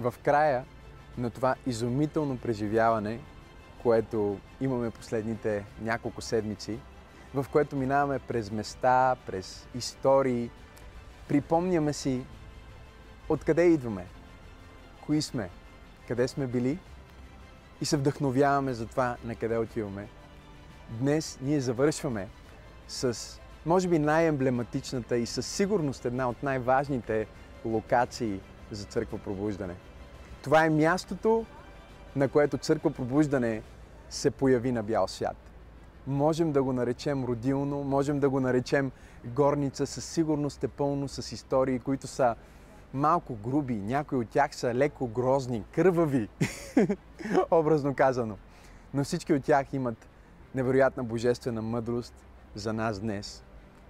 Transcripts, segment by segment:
в края на това изумително преживяване, което имаме последните няколко седмици, в което минаваме през места, през истории, припомняме си откъде идваме, кои сме, къде сме били и се вдъхновяваме за това на къде отиваме. Днес ние завършваме с, може би, най-емблематичната и със сигурност една от най-важните локации за църква пробуждане. Това е мястото, на което църква пробуждане се появи на бял свят. Можем да го наречем родилно, можем да го наречем горница, със сигурност е пълно с истории, които са малко груби, някои от тях са леко грозни, кървави, образно казано. Но всички от тях имат невероятна божествена мъдрост за нас днес.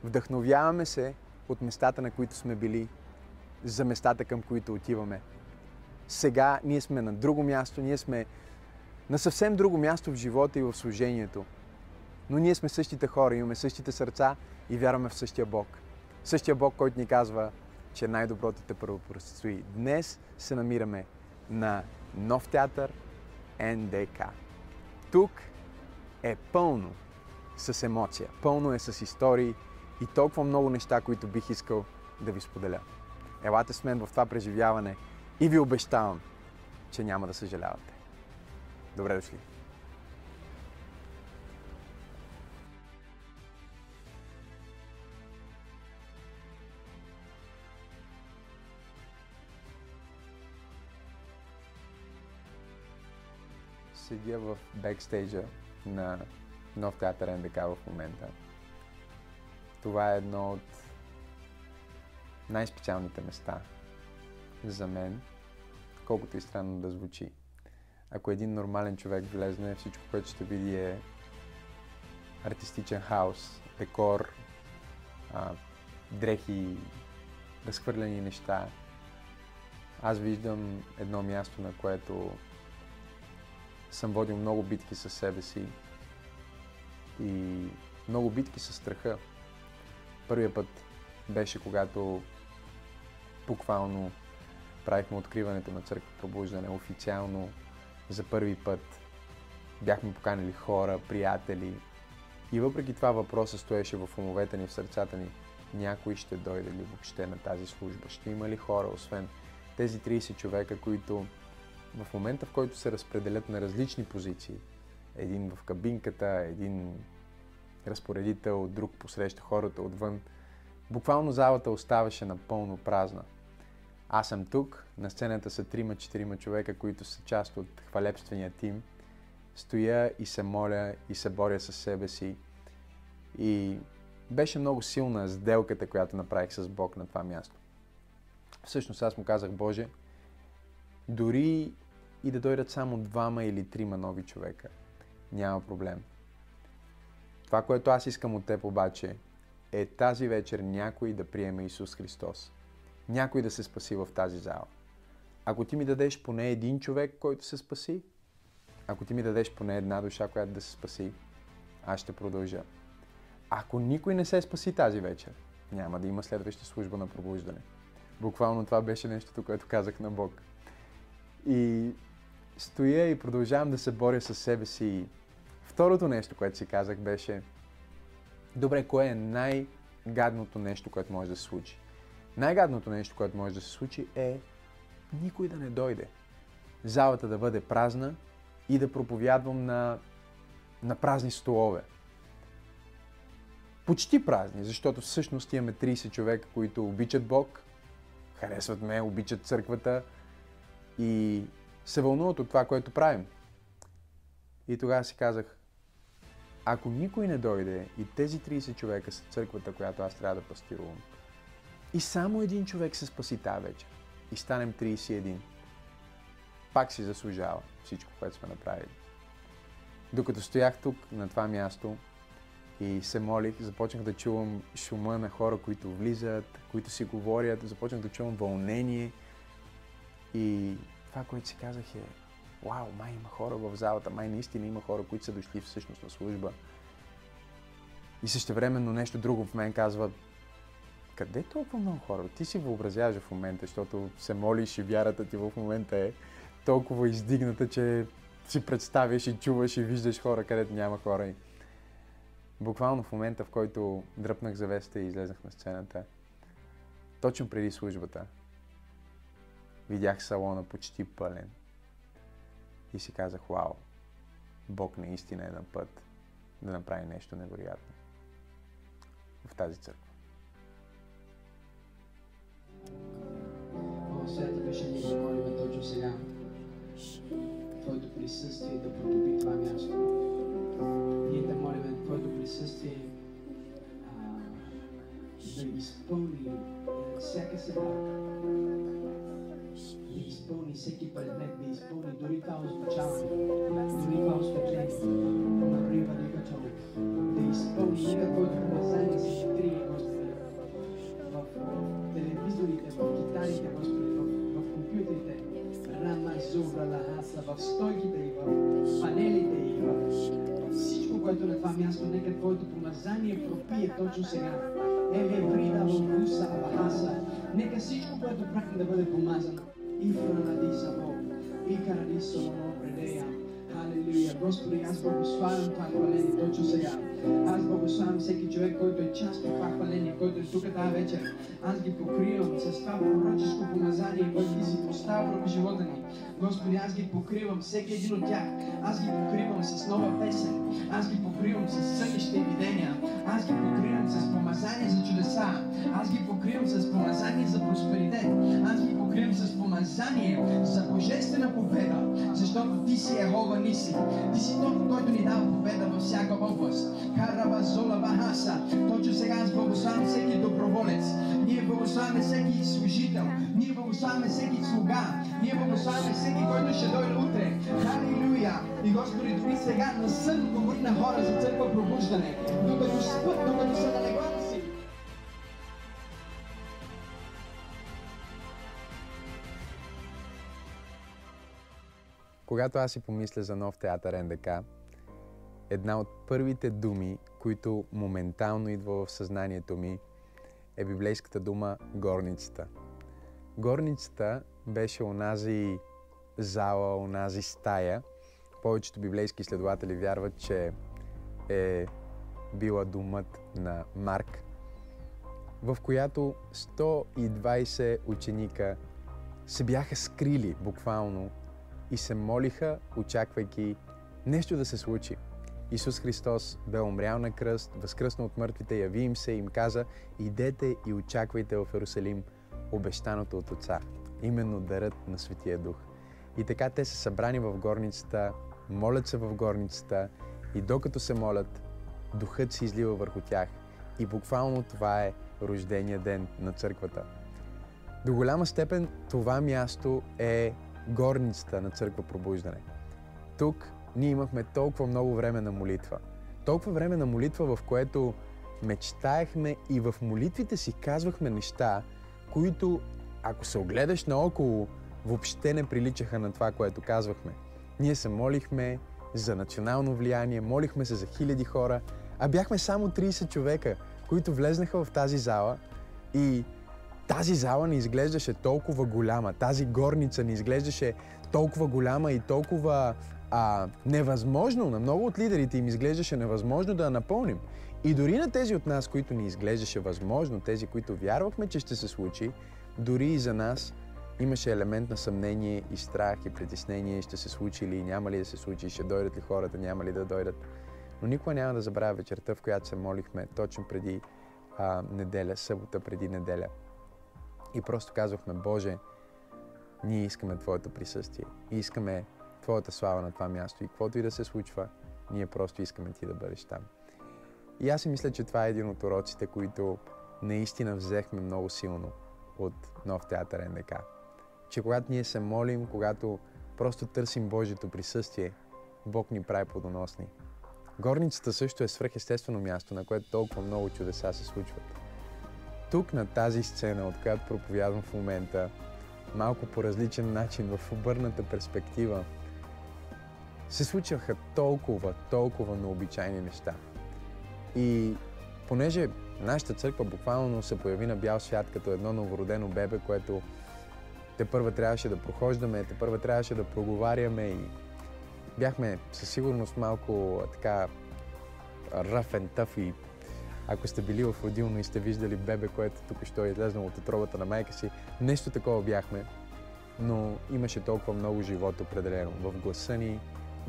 Вдъхновяваме се от местата, на които сме били, за местата, към които отиваме. Сега ние сме на друго място, ние сме на съвсем друго място в живота и в служението. Но ние сме същите хора, имаме същите сърца и вярваме в същия Бог. Същия Бог, който ни казва, че най-доброто те първо предстои. Днес се намираме на нов театър НДК. Тук е пълно с емоция, пълно е с истории и толкова много неща, които бих искал да ви споделя. Елате с мен в това преживяване и ви обещавам, че няма да съжалявате. Добре дошли! седя в бекстейджа на нов театър НДК в момента. Това е едно от най-специалните места за мен, колкото и странно да звучи. Ако един нормален човек влезне, всичко, което ще види е артистичен хаос, декор, а, дрехи, разхвърляни неща. Аз виждам едно място, на което съм водил много битки със себе си и много битки със страха. Първият път беше когато буквално правихме откриването на църква пробуждане официално за първи път. Бяхме поканили хора, приятели. И въпреки това въпроса стоеше в умовете ни, в сърцата ни. Някой ще дойде ли въобще на тази служба? Ще има ли хора, освен тези 30 човека, които в момента, в който се разпределят на различни позиции, един в кабинката, един разпоредител, друг посреща хората отвън, буквално залата оставаше напълно празна. Аз съм тук, на сцената са трима-четирима човека, които са част от хвалебствения тим. Стоя и се моля и се боря със себе си. И беше много силна сделката, която направих с Бог на това място. Всъщност аз му казах, Боже, дори и да дойдат само двама или трима нови човека. Няма проблем. Това, което аз искам от теб обаче, е тази вечер някой да приеме Исус Христос. Някой да се спаси в тази зала. Ако ти ми дадеш поне един човек, който се спаси, ако ти ми дадеш поне една душа, която да се спаси, аз ще продължа. Ако никой не се спаси тази вечер, няма да има следваща служба на пробуждане. Буквално това беше нещото, което казах на Бог. И стоя и продължавам да се боря с себе си. Второто нещо, което си казах беше, добре, кое е най-гадното нещо, което може да се случи? Най-гадното нещо, което може да се случи е никой да не дойде. Залата да бъде празна и да проповядвам на, на празни столове. Почти празни, защото всъщност имаме 30 човека, които обичат Бог, харесват ме, обичат църквата и се вълнуват от това, което правим. И тогава си казах, ако никой не дойде и тези 30 човека са църквата, която аз трябва да пастирувам, и само един човек се спаси тази вечер, и станем 31, пак си заслужава всичко, което сме направили. Докато стоях тук, на това място, и се молих, започнах да чувам шума на хора, които влизат, които си говорят, започнах да чувам вълнение и това, което си казах е, вау, май има хора в залата, май наистина има хора, които са дошли всъщност на служба. И също времено нещо друго в мен казва, къде толкова много хора? Ти си въобразяваш в момента, защото се молиш и вярата ти в момента е толкова издигната, че си представяш и чуваш и виждаш хора, където няма хора. И буквално в момента, в който дръпнах завеста и излезнах на сцената, точно преди службата, видях салона почти пълен. И си казах, вау, Бог наистина е на път да направи нещо невероятно в тази църква. О, святи беше ни да молим точно сега. Твоето присъствие да потопи това място. Ние да молим Твоето присъствие а, да изпълни всяка сега. Да изпълни всеки предмет, да изпълни дори това озвучаване, дори това осветление. На рива качало. Да изпълни Твоето помазание се трие, Господи в телевизорите, в китарите, Господи, в, в компютрите, Рама, Зубра, Лахаса, в стойките и в панелите и в всичко, което на това място, нека Твоето помазание пропие точно сега. Еле Брида, Локуса, Лахаса, нека всичко, което правим да бъде помазано. И Франадиса, Бог, и Карадиса, Моно, Предея. Халилуя. Господи, аз благославям това хваление точно сега. Аз благославям всеки човек, който е част от това хваление, който е тук тази вечер. Аз ги покривам с това пророческо помазание, което ти си поставил върху живота ни. Господи, аз ги покривам, всеки един от тях. Аз ги покривам с нова песен. Аз ги покривам с сънища и видения. Аз ги покривам с помазание за чудеса. Аз ги покривам с помазание за просперитет. Аз ги покривам с помазание за божествена победа. Защото ти си Ехова Ниси. Ти си този, който ни дава победа във всяка област. Карава Зола Бахаса. Точно сега аз благославям всеки доброволец. Ние благославяме всеки служител. Ние благославяме всеки слуга. Ние благославяме всеки, който ще дойде утре. Халилуя! И Господи, дори сега на сън говори на хора за църква пробуждане. Докато спът, докато са на леглата си. Когато аз си помисля за нов театър НДК, една от първите думи, които моментално идва в съзнанието ми, е библейската дума горницата. Горницата беше онази зала, онази стая. Повечето библейски изследователи вярват, че е била думът на Марк, в която 120 ученика се бяха скрили буквално и се молиха, очаквайки нещо да се случи. Исус Христос бе умрял на кръст, възкръсна от мъртвите, яви им се и им каза, идете и очаквайте в Иерусалим обещаното от Отца, именно дарът на Светия Дух. И така те са събрани в горницата, молят се в горницата и докато се молят, Духът се излива върху тях. И буквално това е рождения ден на църквата. До голяма степен това място е горницата на църква Пробуждане. Тук ние имахме толкова много време на молитва. Толкова време на молитва, в което мечтаехме и в молитвите си казвахме неща, които, ако се огледаш наоколо, въобще не приличаха на това, което казвахме. Ние се молихме за национално влияние, молихме се за хиляди хора, а бяхме само 30 човека, които влезнаха в тази зала и тази зала не изглеждаше толкова голяма, тази горница не изглеждаше толкова голяма и толкова а, невъзможно, на много от лидерите им изглеждаше невъзможно да я напълним. И дори на тези от нас, които ни изглеждаше възможно, тези, които вярвахме, че ще се случи, дори и за нас имаше елемент на съмнение и страх и притеснение, ще се случи ли, няма ли да се случи, ще дойдат ли хората, няма ли да дойдат. Но никога няма да забравя вечерта, в която се молихме точно преди а, неделя, събота преди неделя. И просто казвахме, Боже, ние искаме Твоето присъствие и искаме Твоята слава на това място. И каквото и да се случва, ние просто искаме Ти да бъдеш там. И аз си мисля, че това е един от уроците, които наистина взехме много силно от Нов театър НДК. Че когато ние се молим, когато просто търсим Божието присъствие, Бог ни прави плодоносни. Горницата също е свръхестествено място, на което толкова много чудеса се случват. Тук на тази сцена, от която проповядвам в момента, малко по различен начин, в обърната перспектива, се случваха толкова, толкова необичайни неща. И понеже Нашата църква буквално се появи на бял свят като едно новородено бебе, което те първа трябваше да прохождаме, те първа трябваше да проговаряме и бяхме със сигурност малко така rough and tough и ако сте били в родилно и сте виждали бебе, което тук ще е излезнало от отробата на майка си, нещо такова бяхме, но имаше толкова много живот определено. В гласа ни,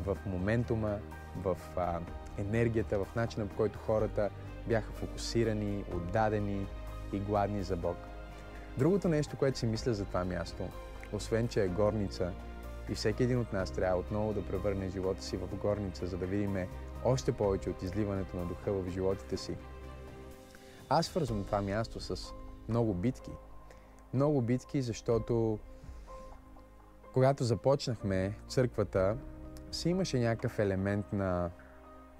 в моментума, в а, енергията, в начина по който хората бяха фокусирани, отдадени и гладни за Бог. Другото нещо, което си мисля за това място, освен че е горница и всеки един от нас трябва отново да превърне живота си в горница, за да видим още повече от изливането на духа в животите си. Аз свързвам това място с много битки. Много битки, защото когато започнахме църквата, си имаше някакъв елемент на,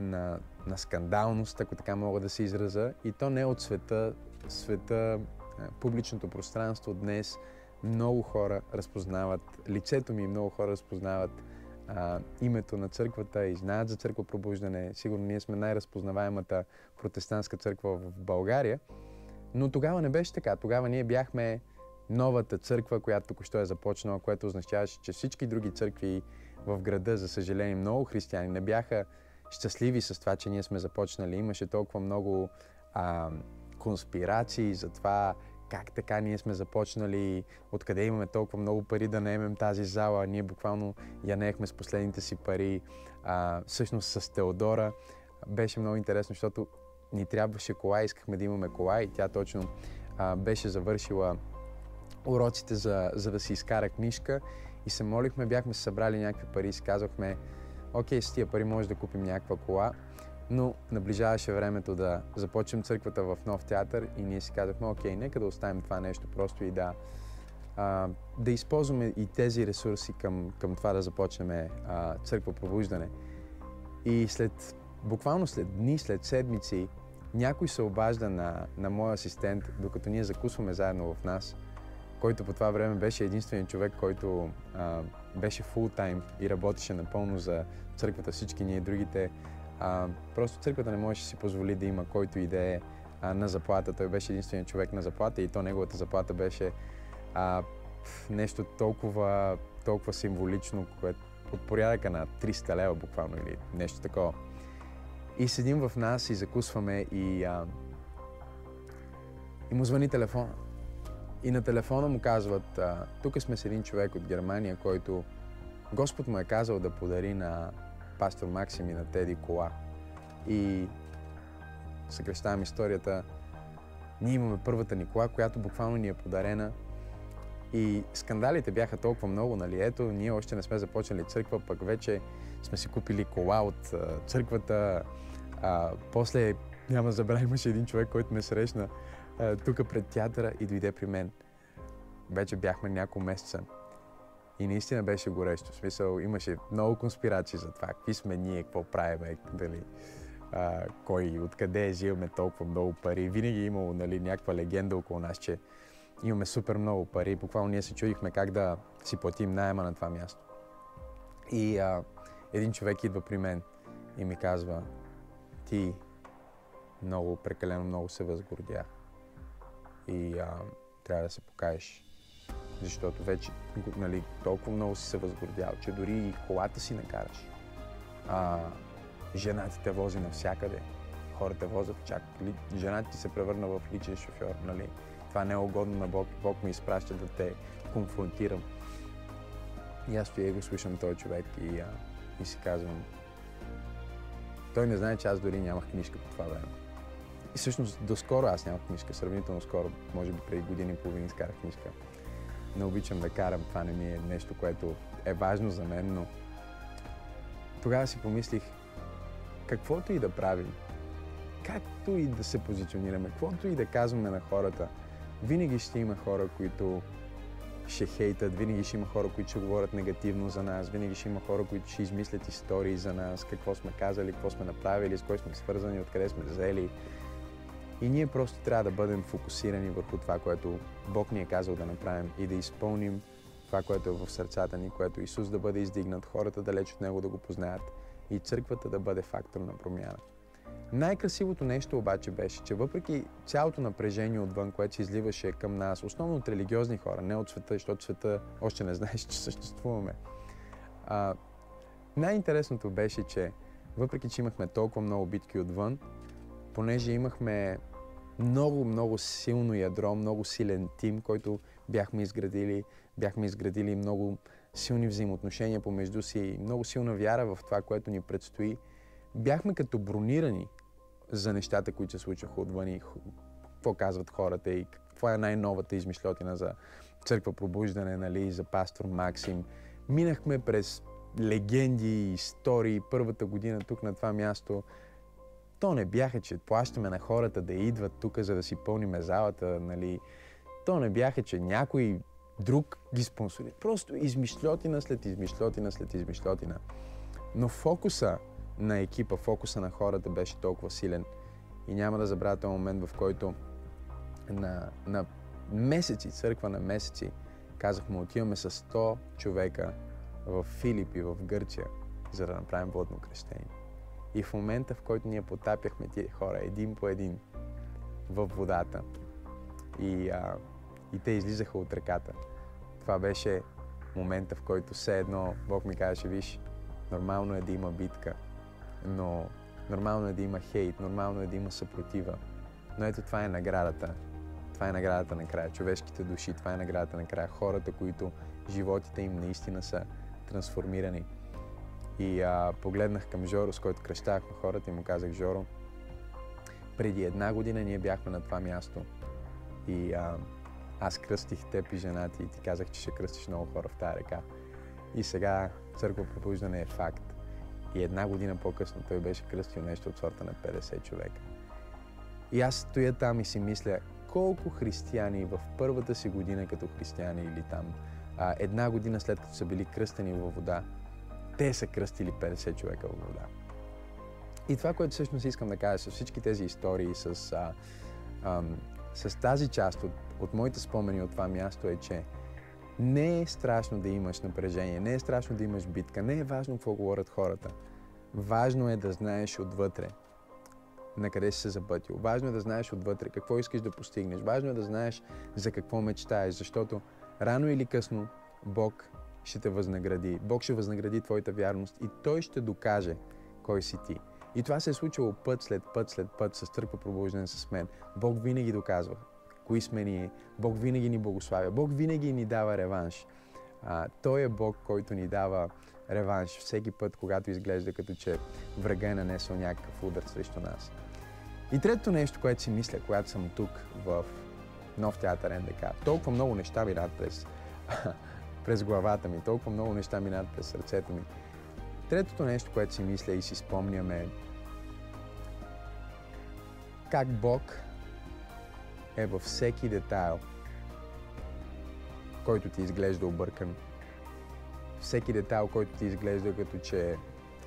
на, на скандалност, ако така мога да се израза, и то не от света, света, публичното пространство днес много хора разпознават лицето ми, много хора разпознават а, името на църквата и знаят за църква пробуждане. Сигурно ние сме най-разпознаваемата протестантска църква в България. Но тогава не беше така. Тогава ние бяхме новата църква, която току-що е започнала, което означаваше, че всички други църкви в града, за съжаление, много християни не бяха щастливи с това, че ние сме започнали. Имаше толкова много а, конспирации за това как така ние сме започнали, откъде имаме толкова много пари да наемем тази зала. Ние буквално я наехме с последните си пари. А, всъщност с Теодора беше много интересно, защото ни трябваше кола, искахме да имаме кола и тя точно а, беше завършила уроците за, за да си изкара книжка и се молихме, бяхме събрали някакви пари и си казахме, окей, с тия пари може да купим някаква кола, но наближаваше времето да започнем църквата в нов театър и ние си казахме, окей, нека да оставим това нещо просто и да, а, да използваме и тези ресурси към, към това да започнем църква пробуждане. И след, буквално след дни, след седмици, някой се обажда на, на моя асистент, докато ние закусваме заедно в нас, който по това време беше единственият човек, който а, беше фултайм и работеше напълно за църквата. Всички ние другите а, просто църквата не можеше да си позволи да има който и да е на заплата. Той беше единственият човек на заплата и то неговата заплата беше а, нещо толкова, толкова символично, което от порядъка на 300 лева буквално или нещо такова. И седим в нас и закусваме и, а, и му звъни телефона. И на телефона му казват, тук сме с един човек от Германия, който Господ му е казал да подари на пастор Максим и на Теди кола. И съкрещавам историята. Ние имаме първата ни кола, която буквално ни е подарена. И скандалите бяха толкова много, нали? Ето, ние още не сме започнали църква, пък вече сме си купили кола от църквата. А, после, няма да забравя, имаше един човек, който ме срещна тук пред театъра и дойде при мен. Вече бяхме няколко месеца. И наистина беше горещо. В смисъл, имаше много конспирации за това. Какви сме ние, какво правим, дали, а, кой, откъде взимаме толкова много пари. Винаги е имало нали, някаква легенда около нас, че имаме супер много пари. Буквално ние се чудихме как да си платим найема на това място. И а, един човек идва при мен и ми казва, ти много, прекалено много се възгордя. И а, трябва да се покаеш защото вече нали, толкова много си се възгордял, че дори и колата си не караш. А, жена ти те вози навсякъде, хората возят чак. Жена ти се превърна в личен шофьор. Нали? Това не е угодно на Бог. Бог ми изпраща да те конфронтирам. И аз стоя и го слушам този човек и, а, и си казвам, той не знае, че аз дори нямах книжка по това време. И всъщност доскоро аз нямах книжка, сравнително скоро, може би преди години и половина изкарах книжка не обичам да карам, това не ми е нещо, което е важно за мен, но тогава си помислих, каквото и да правим, както и да се позиционираме, каквото и да казваме на хората, винаги ще има хора, които ще хейтат, винаги ще има хора, които ще говорят негативно за нас, винаги ще има хора, които ще измислят истории за нас, какво сме казали, какво сме направили, с кой сме свързани, откъде сме взели. И ние просто трябва да бъдем фокусирани върху това, което Бог ни е казал да направим и да изпълним това, което е в сърцата ни, което Исус да бъде издигнат, хората далеч от Него да го познаят и църквата да бъде фактор на промяна. Най-красивото нещо обаче беше, че въпреки цялото напрежение отвън, което се изливаше към нас, основно от религиозни хора, не от света, защото света още не знаеш, че съществуваме, а, най-интересното беше, че въпреки, че имахме толкова много битки отвън, понеже имахме много, много силно ядро, много силен тим, който бяхме изградили, бяхме изградили много силни взаимоотношения помежду си, много силна вяра в това, което ни предстои. Бяхме като бронирани за нещата, които се случваха отвън и какво казват хората и какво е най-новата измишлетина за църква пробуждане, нали, за пастор Максим. Минахме през легенди, истории, първата година тук на това място. То не бяха, че плащаме на хората да идват тук, за да си пълниме залата, нали. То не бяха, че някой друг ги спонсори. Просто измишлетина след измишлетина след измишлетина. Но фокуса на екипа, фокуса на хората беше толкова силен. И няма да забравя този момент, в който на, на месеци, църква на месеци, казахме, отиваме с 100 човека в Филипи, в Гърция, за да направим водно кръщение. И в момента, в който ние потапяхме тия хора един по един в водата и, а, и те излизаха от реката, това беше момента, в който все едно Бог ми казаше, виж, нормално е да има битка, но нормално е да има хейт, нормално е да има съпротива. Но ето това е наградата. Това е наградата накрая. Човешките души, това е наградата накрая. Хората, които животите им наистина са трансформирани. И а, погледнах към Жоро, с който кръщахме хората и му казах, Жоро, преди една година ние бяхме на това място и а, аз кръстих теб и жена ти и ти казах, че ще кръстиш много хора в тази река. И сега църква пробуждане е факт. И една година по-късно той беше кръстил нещо от сорта на 50 човека. И аз стоя там и си мисля, колко християни в първата си година като християни или там а, една година след като са били кръстени във вода, те са кръстили 50 човека във вода. И това, което всъщност искам да кажа с всички тези истории, с, а, а, с тази част от, от моите спомени от това място е, че не е страшно да имаш напрежение, не е страшно да имаш битка, не е важно какво говорят хората. Важно е да знаеш отвътре на къде си се запътил. Важно е да знаеш отвътре какво искаш да постигнеш. Важно е да знаеш за какво мечтаеш, защото рано или късно Бог ще те възнагради. Бог ще възнагради твоята вярност и Той ще докаже кой си ти. И това се е случило път след път след път с църква пробуждане с мен. Бог винаги доказва кои сме ние. Бог винаги ни благославя. Бог винаги ни дава реванш. А, той е Бог, който ни дава реванш всеки път, когато изглежда като че врага е нанесъл някакъв удар срещу нас. И третото нещо, което си мисля, когато съм тук в Нов театър НДК, толкова много неща минат през, през главата ми, толкова много неща минат през сърцето ми. Третото нещо, което си мисля и си спомням е как Бог е във всеки детайл, който ти изглежда объркан. Всеки детайл, който ти изглежда като че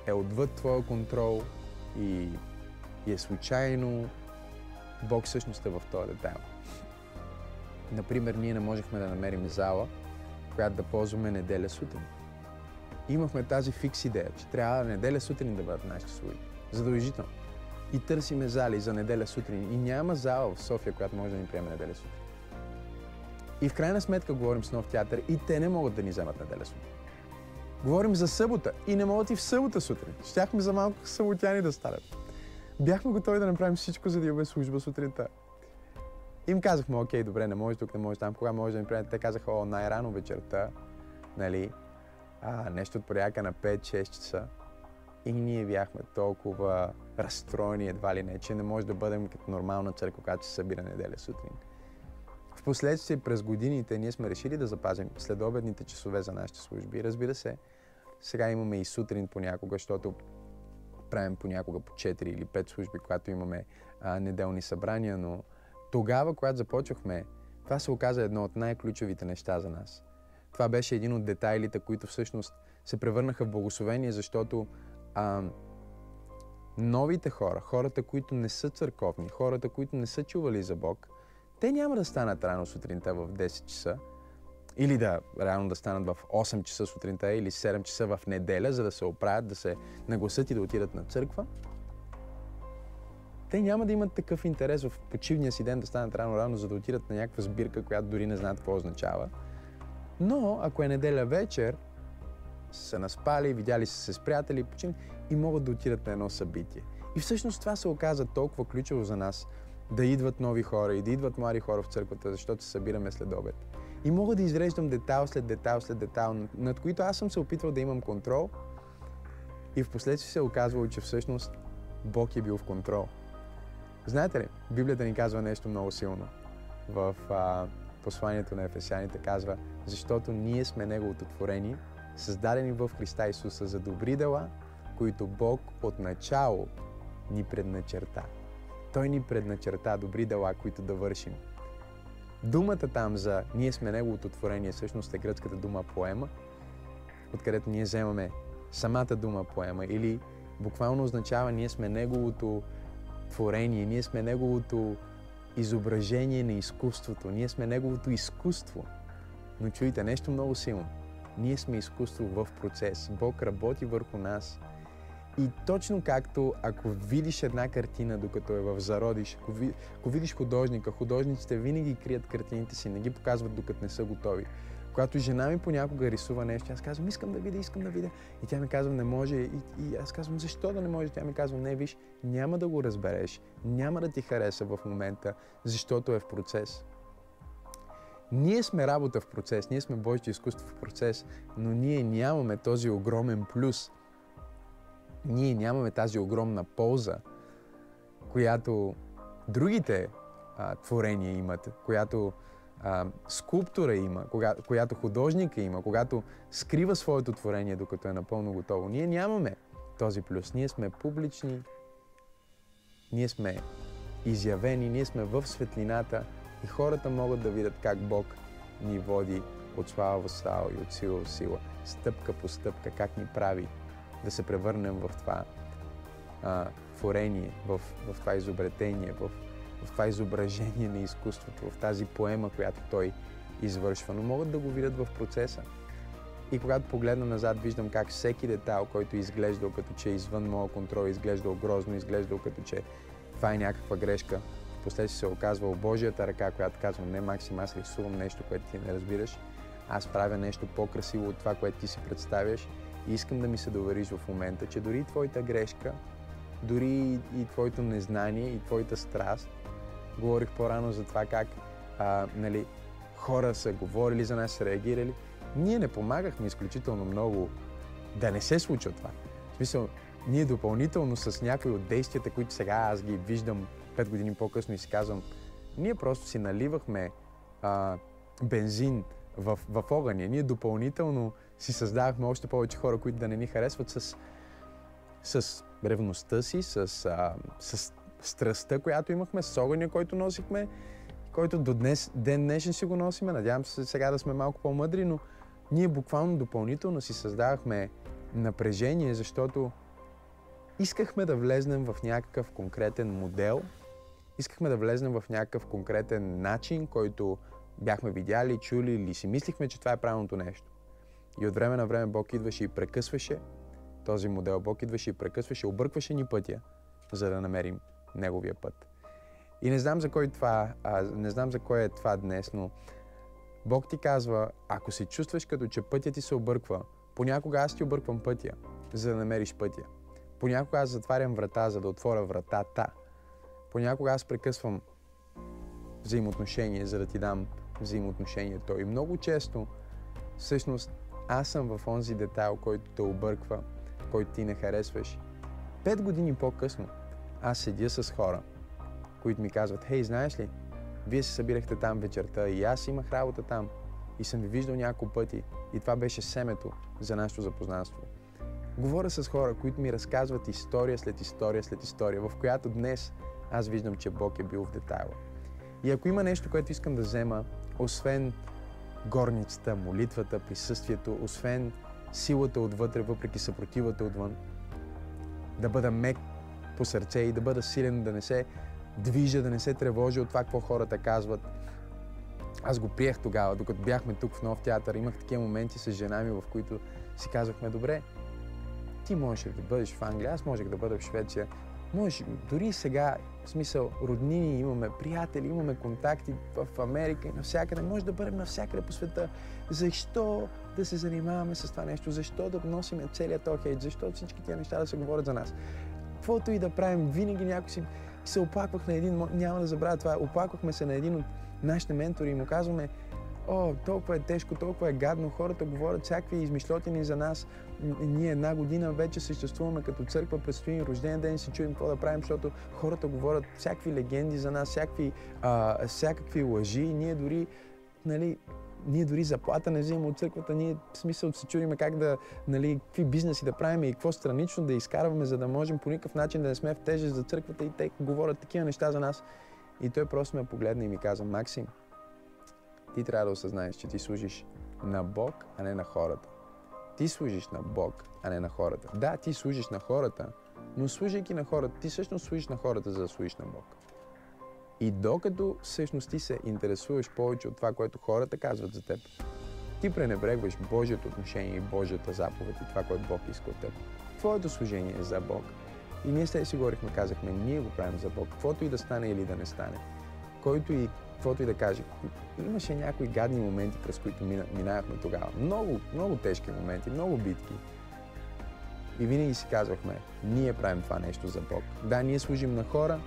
е отвъд твоя контрол и, и е случайно, Бог всъщност е в този детайл. Например, ние не можехме да намерим зала, която да ползваме неделя сутрин. Имахме тази фикс идея, че трябва неделя сутрин да бъдат нашите служби. Задължително и търсиме зали за неделя сутрин. И няма зала в София, която може да ни приеме неделя сутрин. И в крайна сметка говорим с нов театър и те не могат да ни вземат неделя сутрин. Говорим за събота и не могат и в събота сутрин. Щяхме за малко съботяни да станат. Бяхме готови да направим всичко, за да имаме служба сутринта. Им казахме, окей, добре, не може тук, не може там, кога може да ни приемете. Те казаха, о, най-рано вечерта, нали, а, нещо от порядка на 5-6 часа. И ние бяхме толкова разстроени едва ли не, че не може да бъдем като нормална църква, която се събира неделя сутрин. Впоследствие през годините ние сме решили да запазим следобедните часове за нашите служби. Разбира се, сега имаме и сутрин понякога, защото правим понякога по 4 или 5 служби, когато имаме а, неделни събрания, но тогава, когато започвахме, това се оказа едно от най-ключовите неща за нас. Това беше един от детайлите, които всъщност се превърнаха в благословение, защото а, новите хора, хората, които не са църковни, хората, които не са чували за Бог, те няма да станат рано сутринта в 10 часа, или да реално да станат в 8 часа сутринта или 7 часа в неделя, за да се оправят, да се нагласат и да отидат на църква. Те няма да имат такъв интерес в почивния си ден да станат рано-рано, за да отидат на някаква сбирка, която дори не знаят какво означава. Но, ако е неделя вечер, са наспали, видяли са се с приятели, почин и могат да отидат на едно събитие. И всъщност това се оказа толкова ключово за нас, да идват нови хора и да идват млади хора в църквата, защото се събираме след обед. И мога да изреждам детайл след детайл след детайл, над които аз съм се опитвал да имам контрол и в последствие се е оказвало, че всъщност Бог е бил в контрол. Знаете ли, Библията ни казва нещо много силно. В а, посланието на Ефесяните казва, защото ние сме Неговото творение, създадени в Христа Исуса за добри дела, които Бог от начало ни предначерта. Той ни предначерта добри дела, които да вършим. Думата там за ние сме Неговото творение всъщност е гръцката дума поема, откъдето ние вземаме самата дума поема или буквално означава ние сме Неговото творение, ние сме Неговото изображение на изкуството, ние сме Неговото изкуство. Но чуйте нещо много силно. Ние сме изкуство в процес. Бог работи върху нас и точно както ако видиш една картина, докато е в зародиш, ако, ви, ако видиш художника, художниците винаги крият картините си, не ги показват докато не са готови. Когато жена ми понякога рисува нещо, аз казвам, искам да видя, искам да видя. И тя ми казва, не може. И, и аз казвам, защо да не може? Тя ми казва, не, виж, няма да го разбереш, няма да ти хареса в момента, защото е в процес. Ние сме работа в процес, ние сме Божие изкуство в процес, но ние нямаме този огромен плюс – ние нямаме тази огромна полза, която другите а, творения имат, която а, скулптура има, кога, която художника има, когато скрива своето творение, докато е напълно готово. Ние нямаме този плюс. Ние сме публични, ние сме изявени, ние сме в светлината и хората могат да видят как Бог ни води от слава в слава и от сила в сила, стъпка по стъпка, как ни прави да се превърнем в това а, творение, в, в това изобретение, в, в това изображение на изкуството, в тази поема, която той извършва, но могат да го видят в процеса. И когато погледна назад, виждам как всеки детайл, който е изглеждал като че е извън моя контрол, изглеждал грозно, изглеждал като че това е някаква грешка, в последствие се оказва Божията ръка, която казва, не Максим, аз рисувам нещо, което ти не разбираш, аз правя нещо по-красиво от това, което ти си представяш. И искам да ми се довериш в момента, че дори твоята грешка, дори и твоето незнание, и твоята страст, говорих по-рано за това как а, нали, хора са говорили за нас, са реагирали, ние не помагахме изключително много да не се случва това. В смисъл, ние допълнително с някои от действията, които сега аз ги виждам пет години по-късно и си казвам, ние просто си наливахме а, бензин в, в огъня. Ние допълнително си създавахме още повече хора, които да не ни харесват с, с ревността си, с, а, с страстта, която имахме, с огъня, който носихме, който до днес, ден днешен си го носиме. Надявам се сега да сме малко по-мъдри, но ние буквално допълнително си създавахме напрежение, защото искахме да влезнем в някакъв конкретен модел, искахме да влезнем в някакъв конкретен начин, който бяхме видяли, чули или си мислихме, че това е правилното нещо. И от време на време Бог идваше и прекъсваше този модел. Бог идваше и прекъсваше, объркваше ни пътя, за да намерим Неговия път. И не знам за кой, това, а, не знам за кой е това днес, но Бог ти казва, ако се чувстваш като че пътя ти се обърква, понякога аз ти обърквам пътя, за да намериш пътя. Понякога аз затварям врата, за да отворя вратата. Понякога аз прекъсвам взаимоотношение, за да ти дам взаимоотношението. И много често, всъщност, аз съм в онзи детайл, който те обърква, който ти не харесваш. Пет години по-късно аз седя с хора, които ми казват, хей, знаеш ли, вие се събирахте там вечерта и аз имах работа там и съм ви виждал няколко пъти и това беше семето за нашето запознанство. Говоря с хора, които ми разказват история след история след история, в която днес аз виждам, че Бог е бил в детайла. И ако има нещо, което искам да взема, освен горницата, молитвата, присъствието, освен силата отвътре, въпреки съпротивата отвън, да бъда мек по сърце и да бъда силен, да не се движа, да не се тревожи от това, какво хората казват. Аз го приех тогава, докато бяхме тук в нов театър. Имах такива моменти с жена ми, в които си казахме, добре, ти можеш да бъдеш в Англия, аз можех да бъда в Швеция. Може, дори сега, в смисъл, роднини имаме, приятели, имаме контакти в Америка и навсякъде. Може да бъдем навсякъде по света. Защо да се занимаваме с това нещо? Защо да носим целият този? Защо всички тия неща да се говорят за нас? Каквото и да правим, винаги някой си се оплаквах на един, няма да забравя това, оплаквахме се на един от нашите ментори и му казваме, о, толкова е тежко, толкова е гадно, хората говорят всякакви измишлотини за нас. Ние една година вече съществуваме като църква, предстои рожден ден, си чуем какво да правим, защото хората говорят всякакви легенди за нас, всякакви, а, всякакви лъжи. Ние дори, нали, ние дори заплата не взимаме от църквата, ние в смисъл се чудиме как да, нали, какви бизнеси да правим и какво странично да изкарваме, за да можем по никакъв начин да не сме в тежест за църквата и те говорят такива неща за нас. И той просто ме погледна и ми каза, Максим, ти трябва да осъзнаеш, че ти служиш на Бог, а не на хората. Ти служиш на Бог, а не на хората. Да, ти служиш на хората, но служайки на хората, ти всъщност служиш на хората, за да служиш на Бог. И докато всъщност ти се интересуваш повече от това, което хората казват за теб, ти пренебрегваш Божието отношение и Божията заповед и това, което Бог иска от теб. Твоето служение е за Бог. И ние след си говорихме, казахме, ние го правим за Бог. Каквото и да стане или да не стане. Който и каквото и да каже. Имаше някои гадни моменти, през които минавахме тогава. Много, много тежки моменти, много битки. И винаги си казвахме, ние правим това нещо за Бог. Да, ние служим на хора,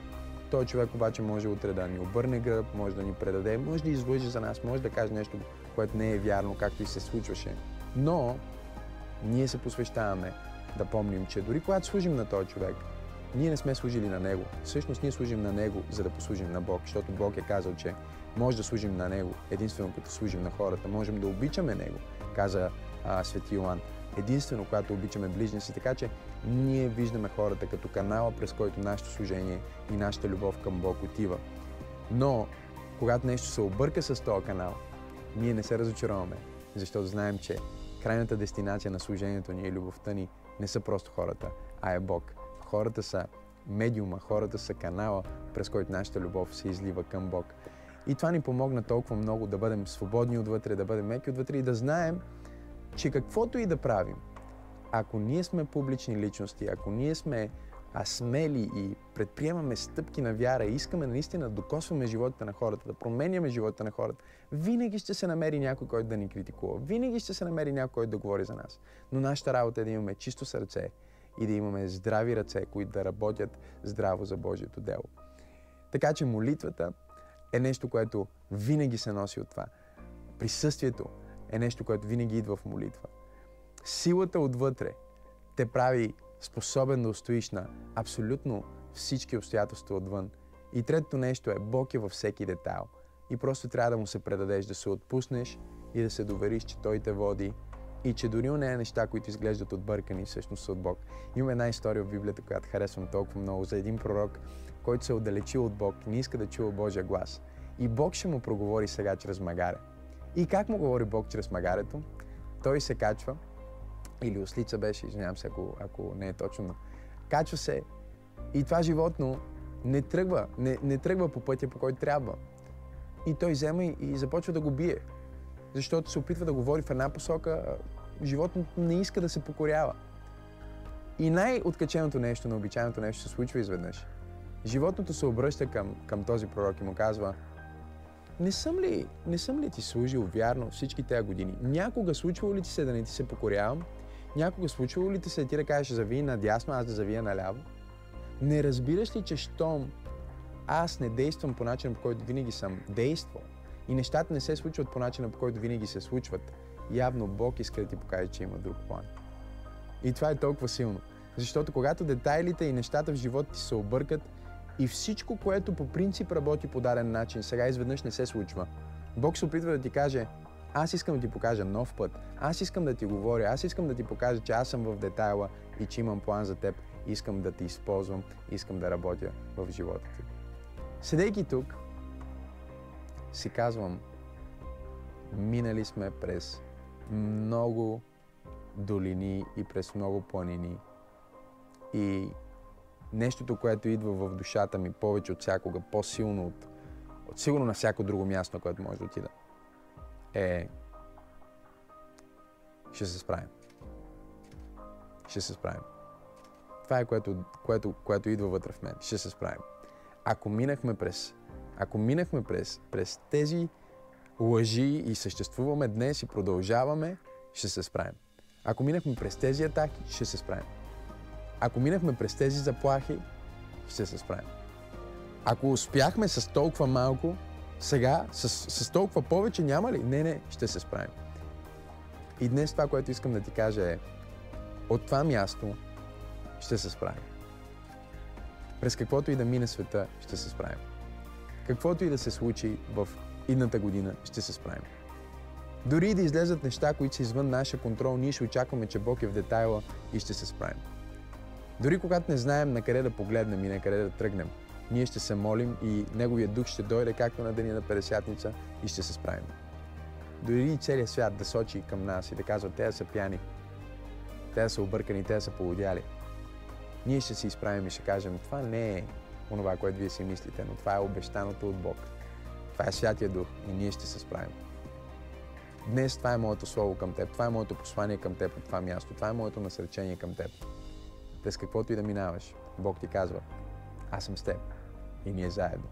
той човек обаче може утре да ни обърне гръб, може да ни предаде, може да излъжи за нас, може да каже нещо, което не е вярно, както и се случваше. Но ние се посвещаваме да помним, че дори когато служим на този човек, ние не сме служили на Него. Всъщност ние служим на Него, за да послужим на Бог, защото Бог е казал, че може да служим на Него, единствено като служим на хората. Можем да обичаме Него, каза а, Свети Йоан. Единствено, когато обичаме ближния си. Така че ние виждаме хората като канала, през който нашето служение и нашата любов към Бог отива. Но, когато нещо се обърка с този канал, ние не се разочароваме, защото знаем, че крайната дестинация на служението ни и любовта ни не са просто хората, а е Бог. Хората са медиума, хората са канала, през който нашата любов се излива към Бог. И това ни помогна толкова много да бъдем свободни отвътре, да бъдем меки отвътре и да знаем, че каквото и да правим, ако ние сме публични личности, ако ние сме а смели и предприемаме стъпки на вяра и искаме наистина да докосваме живота на хората, да променяме живота на хората, винаги ще се намери някой, който да ни критикува. Винаги ще се намери някой, който да говори за нас. Но нашата работа е да имаме чисто сърце и да имаме здрави ръце, които да работят здраво за Божието дело. Така че молитвата е нещо, което винаги се носи от това. Присъствието е нещо, което винаги идва в молитва. Силата отвътре те прави способен да устоиш на абсолютно всички обстоятелства отвън. И третото нещо е Бог е във всеки детайл. И просто трябва да му се предадеш, да се отпуснеш и да се довериш, че Той те води и че дори не е неща, които изглеждат отбъркани, всъщност са от Бог. Има една история в Библията, която харесвам толкова много, за един пророк, който се е отдалечил от Бог не иска да чува Божия глас. И Бог ще му проговори сега чрез магаре. И как му говори Бог чрез магарето? Той се качва, или ослица беше, извинявам се, ако, ако не е точно. Качва се и това животно не тръгва, не, не тръгва по пътя, по който трябва. И той взема и, и започва да го бие. Защото се опитва да говори в една посока, животното не иска да се покорява. И най-откаченото нещо, необичайното нещо се случва изведнъж. Животното се обръща към, към този пророк и му казва, не съм, ли, не съм ли ти служил вярно всички тези години? Някога случвало ли ти се да не ти се покорявам? Някога случвало ли ти се ти да кажеш зави надясно, аз да завия наляво? Не разбираш ли, че щом аз не действам по начина, по който винаги съм действал и нещата не се случват по начина, по който винаги се случват, явно Бог иска да ти покаже, че има друг план. И това е толкова силно. Защото когато детайлите и нещата в живота ти се объркат и всичко, което по принцип работи по даден начин, сега изведнъж не се случва, Бог се опитва да ти каже, аз искам да ти покажа нов път. Аз искам да ти говоря. Аз искам да ти покажа, че аз съм в детайла и че имам план за теб. Искам да ти използвам. Искам да работя в живота ти. Седейки тук, си казвам, минали сме през много долини и през много планини. И нещото, което идва в душата ми повече от всякога, по-силно от, от сигурно на всяко друго място, на което може да отида, е ще се справим. Ще се справим. Това е което, което, което идва вътре в мен. Ще се справим. Ако минахме през, ако минахме през, през тези лъжи и съществуваме днес и продължаваме, ще се справим. Ако минахме през тези атаки, ще се справим. Ако минахме през тези заплахи, ще се справим. Ако успяхме с толкова малко, сега с, с толкова повече няма ли? Не, не, ще се справим. И днес това, което искам да ти кажа е, от това място ще се справим. През каквото и да мине света, ще се справим. Каквото и да се случи в идната година, ще се справим. Дори и да излезат неща, които са извън нашия контрол, ние ще очакваме, че Бог е в детайла и ще се справим. Дори когато не знаем на къде да погледнем и на къде да тръгнем, ние ще се молим и Неговия дух ще дойде както на деня на Педесятница и ще се справим. Дори и целият свят да сочи към нас и да казва, те са пяни, те са объркани, те са полудяли. Ние ще се изправим и ще кажем, това не е онова, което вие си мислите, но това е обещаното от Бог. Това е Святия Дух и ние ще се справим. Днес това е моето слово към теб, това е моето послание към теб от това място, това е моето насречение към теб. През каквото и да минаваш, Бог ти казва, аз съм с теб и ние заедно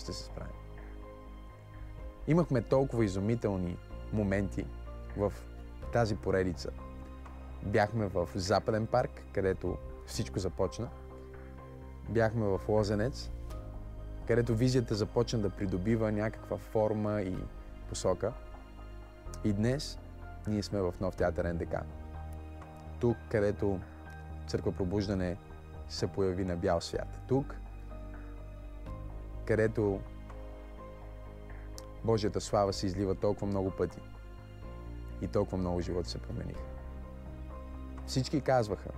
ще се справим. Имахме толкова изумителни моменти в тази поредица. Бяхме в Западен парк, където всичко започна. Бяхме в Лозенец, където визията започна да придобива някаква форма и посока. И днес ние сме в нов театър НДК. Тук, където Църква Пробуждане се появи на бял свят. Тук, където Божията слава се излива толкова много пъти и толкова много животи се промениха. Всички казваха,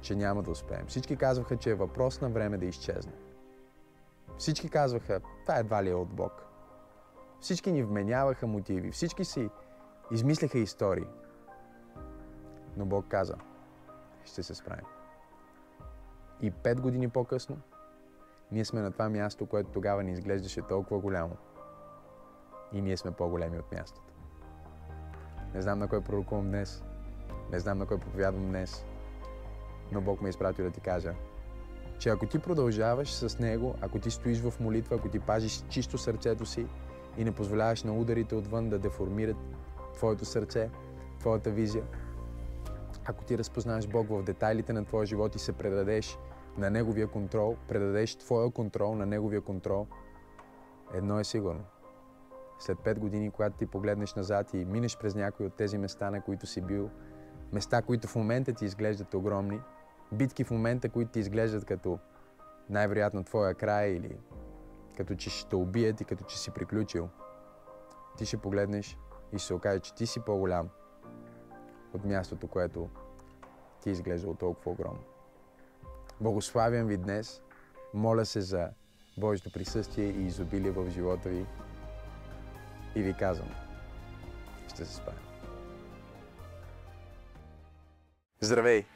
че няма да успеем. Всички казваха, че е въпрос на време да изчезне. Всички казваха, това едва ли е от Бог. Всички ни вменяваха мотиви, всички си измисляха истории. Но Бог каза, ще се справим. И пет години по-късно, ние сме на това място, което тогава ни изглеждаше толкова голямо. И ние сме по-големи от мястото. Не знам на кой пророкувам днес. Не знам на кой проповядвам днес. Но Бог ме е изпратил да ти кажа, че ако ти продължаваш с Него, ако ти стоиш в молитва, ако ти пазиш чисто сърцето си и не позволяваш на ударите отвън да деформират твоето сърце, твоята визия, ако ти разпознаеш Бог в детайлите на твоя живот и се предадеш на Неговия контрол, предадеш твоя контрол на Неговия контрол, едно е сигурно. След пет години, когато ти погледнеш назад и минеш през някои от тези места, на които си бил, места, които в момента ти изглеждат огромни, битки в момента, които ти изглеждат като най-вероятно твоя край или като че ще убият и като че си приключил, ти ще погледнеш и ще се окаже, че ти си по-голям от мястото, което ти изглежда от толкова огромно. Благославям ви днес. Моля се за Божието присъствие и изобилие в живота ви. И ви казвам, ще се справим. Здравей!